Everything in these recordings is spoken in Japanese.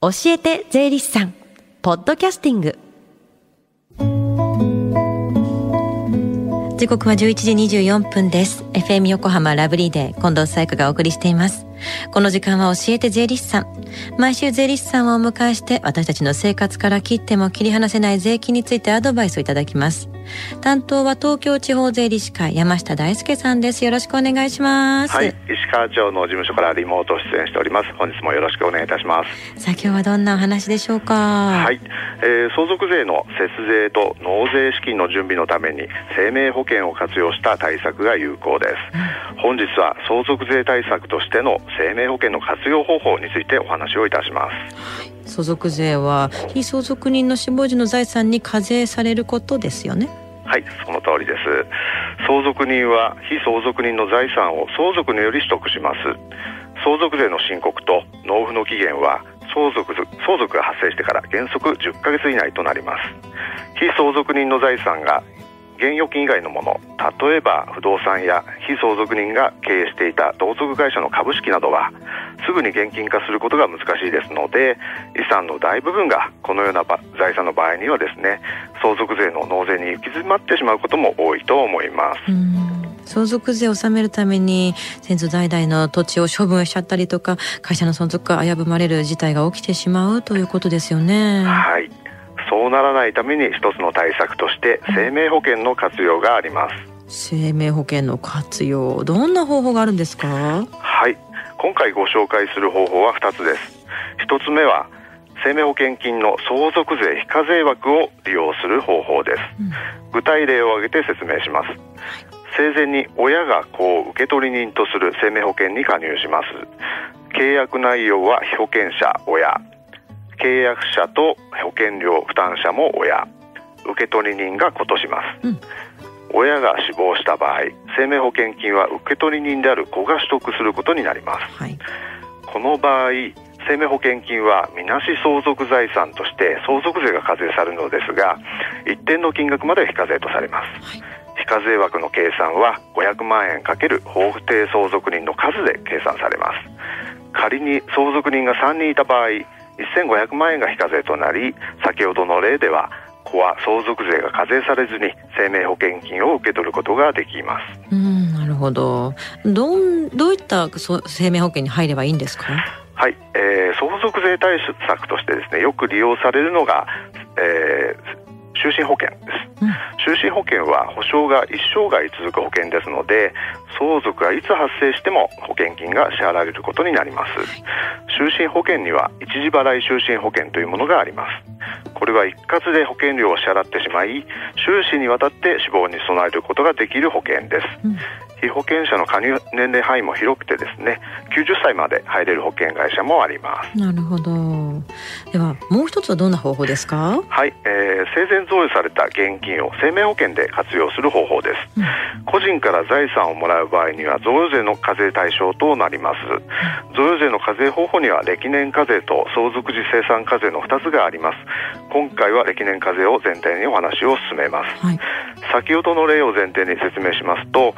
教えて税理士さん。ポッドキャスティング。時刻は11時24分です。FM 横浜ラブリーデー。近藤紗友香がお送りしています。この時間は教えて税理士さん。毎週税理士さんをお迎えして私たちの生活から切っても切り離せない税金についてアドバイスをいただきます。担当は東京地方税理士会山下大輔さんです。よろしくお願いします。はい。石川町の事務所からリモート出演しております。本日もよろしくお願いいたします。さあ今日はどんなお話でしょうか？はい、えー、相続税の節税と納税資金の準備のために生命保険を活用した対策が有効です、うん、本日は相続税対策としての生命保険の活用方法についてお話をいたします、はい。相続税は非相続人の死亡時の財産に課税されることですよね。はいその通りです。相続人は非相続人の財産を相続により取得します。相続税の申告と納付の期限は相続相続が発生してから原則10ヶ月以内となります。非相続人の財産が現預金以外のもの例えば不動産や非相続人が経営していた同族会社の株式などはすぐに現金化することが難しいですので遺産の大部分がこのような財産の場合にはですね相続税の納税に行き詰まってしまうことも多いと思います。相続税を納めるために先祖代々の土地を処分しちゃったりとか会社の存続が危ぶまれる事態が起きてしまうということですよね。はいそうならないために一つの対策として生命保険の活用があります。生命保険の活用どんな方法があるんですか？はい。今回ご紹介する方法は2つです。1つ目は生命保険金の相続税非課税枠を利用する方法です、うん、具体例を挙げて説明します。生前に親が子を受取人とする生命保険に加入します。契約内容は被保険者親契約者と保険料負担者も親。受取人が子とします、うん、親が死亡した場合生命保険金は受取人である子が取得することになります、はい、この場合生命保険金はみなし相続財産として相続税が課税されるのですが一定の金額まで非課税とされます、はい、非課税枠の計算は500万円かける法定相続人の数で計算されます。仮に相続人が3人いた場合1500万円が非課税となり先ほどの例では子は相続税が課税されずに生命保険金を受け取ることができます。うんなるほど。どんどういった生命保険に入ればいいんですか？はい、えー、相続税対策としてですねよく利用されるのが、えー、就寝保険です、うん、就寝保険は保証が一生涯続く保険ですので相続がいつ発生しても保険金が支払われることになります。就寝保険には一時払い就寝保険というものがあります。これは一括で保険料を支払ってしまい終始にわたって死亡に備えることができる保険です、うん被保険者の加入年齢範囲も広くてですね90歳まで入れる保険会社もあります。なるほど。ではもう一つはどんな方法ですか？はい、えー、生前贈与された現金を生命保険で活用する方法です、うん、個人から財産をもらう場合には贈与税の課税対象となります、うん、贈与税の課税方法には歴年課税と相続時生産課税の2つがあります。今回は歴年課税を前提にお話を進めます、はい、先ほどの例を前提に説明しますと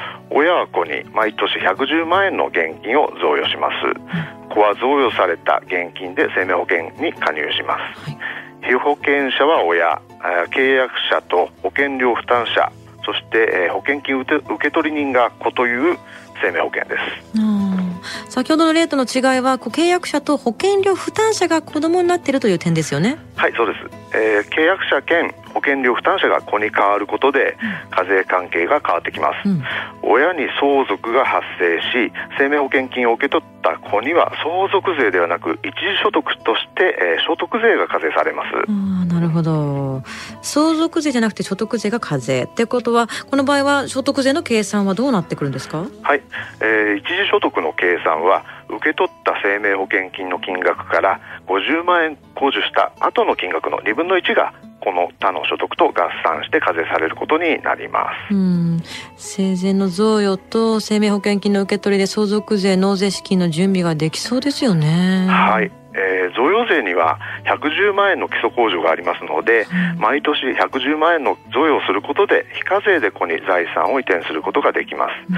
親親子に毎年110万円の現金を贈与します、子は贈与された現金で生命保険に加入します、はい、被保険者は親契約者と保険料負担者そして保険金受け取り人が子という生命保険です。先ほどの例との違いは契約者と保険料負担者が子供になっているという点ですよね。はいそうです、えー、契約者兼保険料負担者が子に変わることで課税関係が変わってきます、うん、親に相続が発生し生命保険金を受け取った子には相続税ではなく一時所得として、えー、所得税が課税されます。あなるほど。相続税じゃなくて所得税が課税ってことはこの場合は所得税の計算はどうなってくるんですか？はい、えー、一時所得の計算は受け取った生命保険金の金額から50万円控除した後の金額の2分の1がこの他の所得と合算して課税されることになります。うん。生前の贈与と生命保険金の受け取りで相続税納税資金の準備ができそうですよね。はいえー、贈与税には110万円の基礎控除がありますので、うん、毎年110万円の贈与をすることで非課税で子に財産を移転することができます、うん、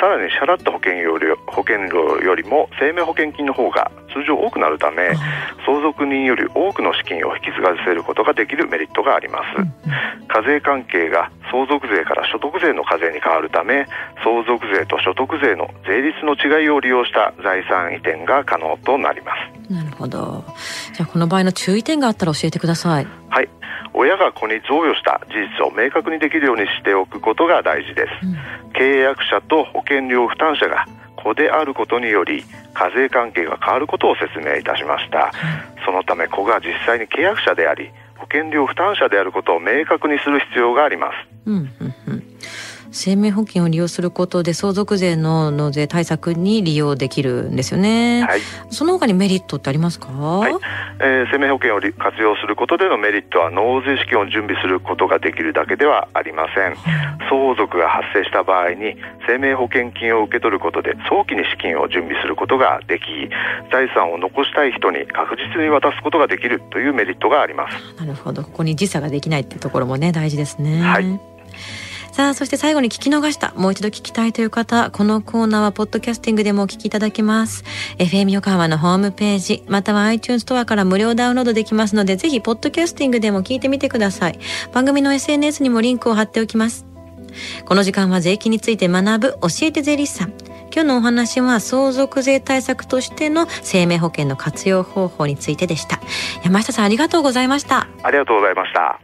さらに支払った保険料保険料よりも生命保険金の方が通常多くなるため、相続人より多くの資金を引き継がせることができるメリットがあります、うん、課税関係が相続税から所得税の課税に変わるため相続税と所得税の税率の違いを利用した財産移転が可能となります。なるほど。じゃあこの場合の注意点があったら教えてください。はい。親が子に贈与した事実を明確にできるようにしておくことが大事です、うん、契約者と保険料負担者が子であることにより課税関係が変わることを説明いたしました、うん、そのため子が実際に契約者であり保険料負担者であることを明確にする必要があります、うんうんうん生命保険を利用することで相続税の納税対策に利用できるんですよね。はい。その他にメリットってありますか？はい。えー、生命保険を活用することでのメリットは納税資金を準備することができるだけではありません。相続が発生した場合に生命保険金を受け取ることで早期に資金を準備することができ、財産を残したい人に確実に渡すことができるというメリットがあります。なるほど。ここに時差ができないっていうところもね大事ですね。はい。さあ、そして最後に聞き逃した、もう一度聞きたいという方、このコーナーはポッドキャスティングでもお聞きいただけます。FM 横浜のホームページ、または iTunes ストアから無料ダウンロードできますので、ぜひポッドキャスティングでも聞いてみてください。番組の SNS にもリンクを貼っておきます。この時間は税金について学ぶ教えて税理士さん。今日のお話は相続税対策としての生命保険の活用方法についてでした。山下さんありがとうございました。ありがとうございました。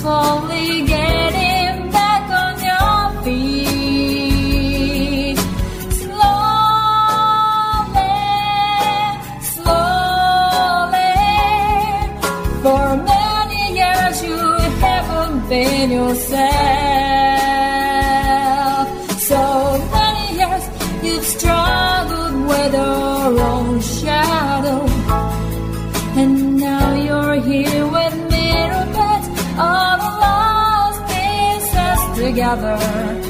Slowly getting back on your feet. Slowly, slowly For many years you haven't been yourself together.